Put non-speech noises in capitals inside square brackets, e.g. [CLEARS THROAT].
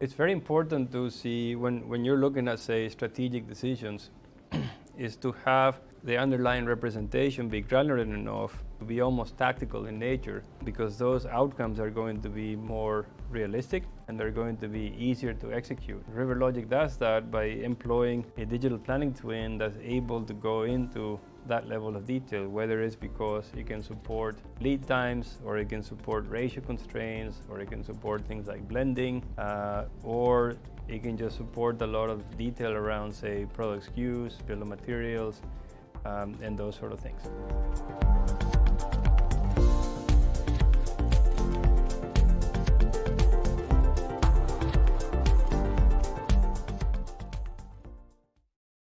It's very important to see when, when you're looking at, say, strategic decisions, [CLEARS THROAT] is to have the underlying representation be granular enough to be almost tactical in nature because those outcomes are going to be more realistic and they're going to be easier to execute. RiverLogic does that by employing a digital planning twin that's able to go into that level of detail, whether it's because it can support lead times or it can support ratio constraints or it can support things like blending uh, or it can just support a lot of detail around, say, product SKUs, bill of materials, um, and those sort of things.